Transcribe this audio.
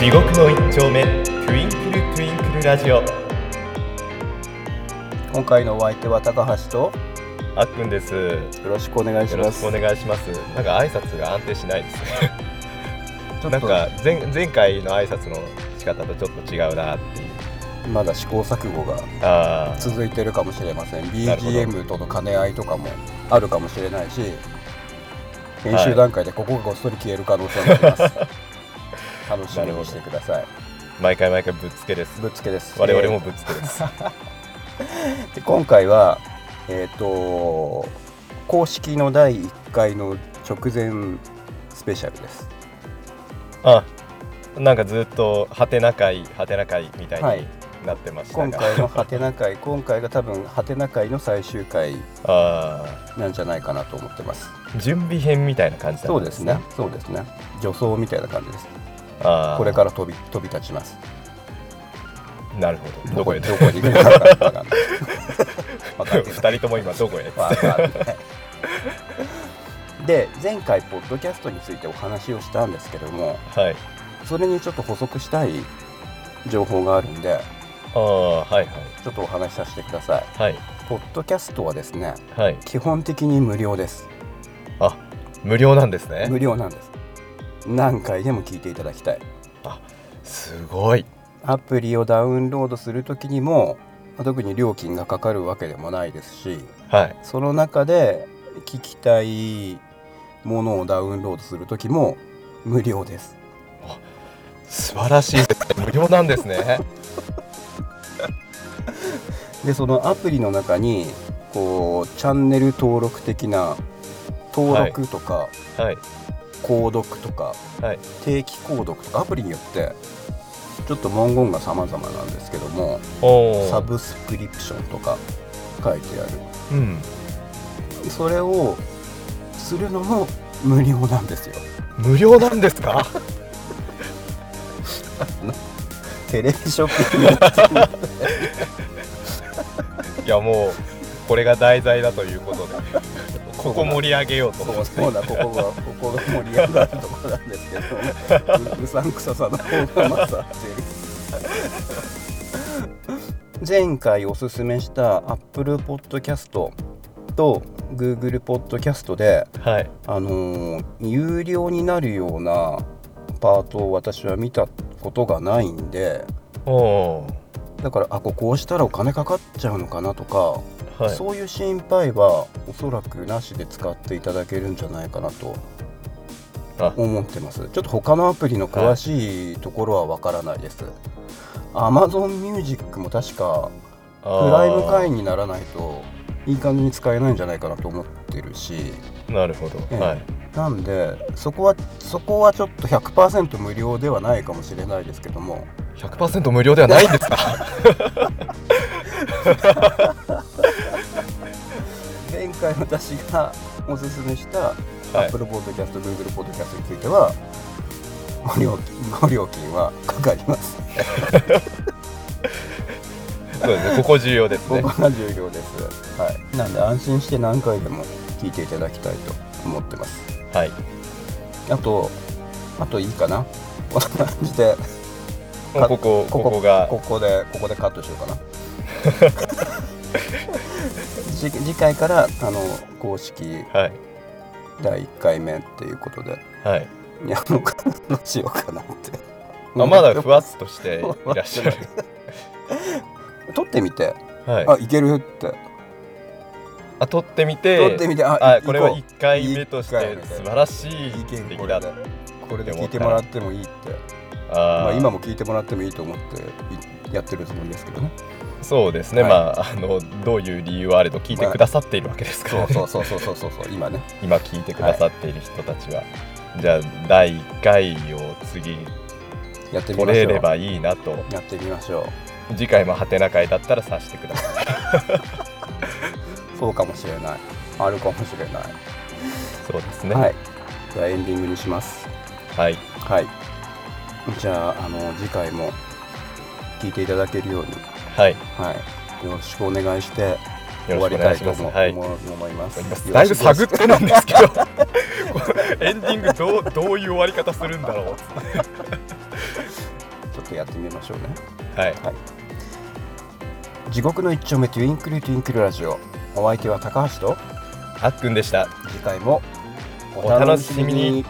地獄の一丁目トゥインクルトゥインクルラジオ。今回のお相手は高橋とあっくんです。よよろしくお願いします。ろしくお願いします。なんか挨拶が安定しないです。ねちょっとなんか前前回の挨拶の仕方とちょっと違うなっていう。まだ試行錯誤がああ続いてるかもしれません。なるほど。BGM との兼ね合いとかもあるかもしれないし編集段階でここがごっそり消える可能性もあります、楽しみにしてください。毎回毎回ぶっつけです。ぶっつけです。我々もぶっつけです、えー。で今回はえっ、と公式の第1回の直前スペシャルです。あなんかずっとハテナ会ハテナ会みたいはい。になってましたが、今回のハテナ会 今回が多分ハテナ会の最終回あなんじゃないかなと思ってます。あ準備編みたいな感じだったんそうですね。そうですね。女装みたいな感じですこれから飛び飛び立ちます。なるほど。どこへ？どこに行くのか分 人とも今どこへ？わかんない。で前回ポッドキャストについてお話をしたんですけどもはい。それにちょっと補足したい情報があるんでああはいはい。ちょっとお話しさせてください。はい。ポッドキャストはですねはい。基本的に無料です。あ無料なんですね。無料なんです何回でも聞いていただきたい。すごい。アプリをダウンロードする時にもまあ特に料金がかかるわけでもないですしはい。その中で聞きたいものをダウンロードする時も無料です。素晴らしいですね。無料なんですね。でそのアプリの中にこうチャンネル登録的な登録とか、はい購読とかはい。定期購読とかアプリによってちょっと文言が様々なんですけどもサブスクリプションとか書いてある。うん。それをするのも無料なんですよ。無料なんですか？テレビショッピングいやもうこれが題材だということでここ盛り上げようと。思そうってそうだここがここが盛り上がるところなんですけどううさんくささの方が勝ってる前回おすすめした Apple Podcast と Google Podcast ではい。あのー有料になるようなパートを私は見たことがないんでだからあここうしたらお金かかっちゃうのかなとか、はい。そういう心配はおそらくなしで使っていただけるんじゃないかなとあ。思ってます。ちょっと他のアプリの詳しいところはわからないです、Amazon Music も確かプライム会員にならないといい感じに使えないんじゃないかなと思ってるし。なるほど、ええ。はい。なんでそこはそこはちょっと100%無料ではないかもしれないですけども。100%無料ではないんですか？前 回私がおすすめしたはい Apple Podcast、Google Podcast についてはご料金ご料金はかかります。そうですねここ重要ですねここが重要です。はい。なんで安心して何回でも聞いていただきたいと思ってます。はいあとあといいかな。こんな感じでもうここここがここでここでカットしようかな。次次回からあの公式はい。第1回目っていうことで。はい。やろうかなどうしようかなって。あまだふわっとしていらっしゃる。撮ってみて、はい。あいけるって。あ撮ってみて。撮ってみてああこれは行こ1回目として素晴らしいいける出来だこれで。これで聞いてもらってもいいって。あまあ、ー今も聞いてもらってもいいと思っていやってるつもりですけどねそうですね、はい。まああのどういう理由はあれど聞いてくださっているわけですから、ねそうそうそうそうそうそう。今ね。今聞いてくださっている人たちは、じゃあ第1回を次やってみましょう。取れればいいなと。やってみましょう次回もハテナ会だったらさしてください。そうかもしれない。あるかもしれない、そうですね。はい。じゃあエンディングにします。はい。はい。じゃああの次回も聞いていただけるようにはい。はい。よろしくお願いしてよ終わりたいと願いします。はい。思思思います。だいぶ探ってなんですけど、エンディングどうどういう終わり方するんだろう。とやってみましょうね。はい。地獄の一丁目トゥインクルトゥインクルラジオ。お相手は高橋とあっくんでした。次回もお楽しみに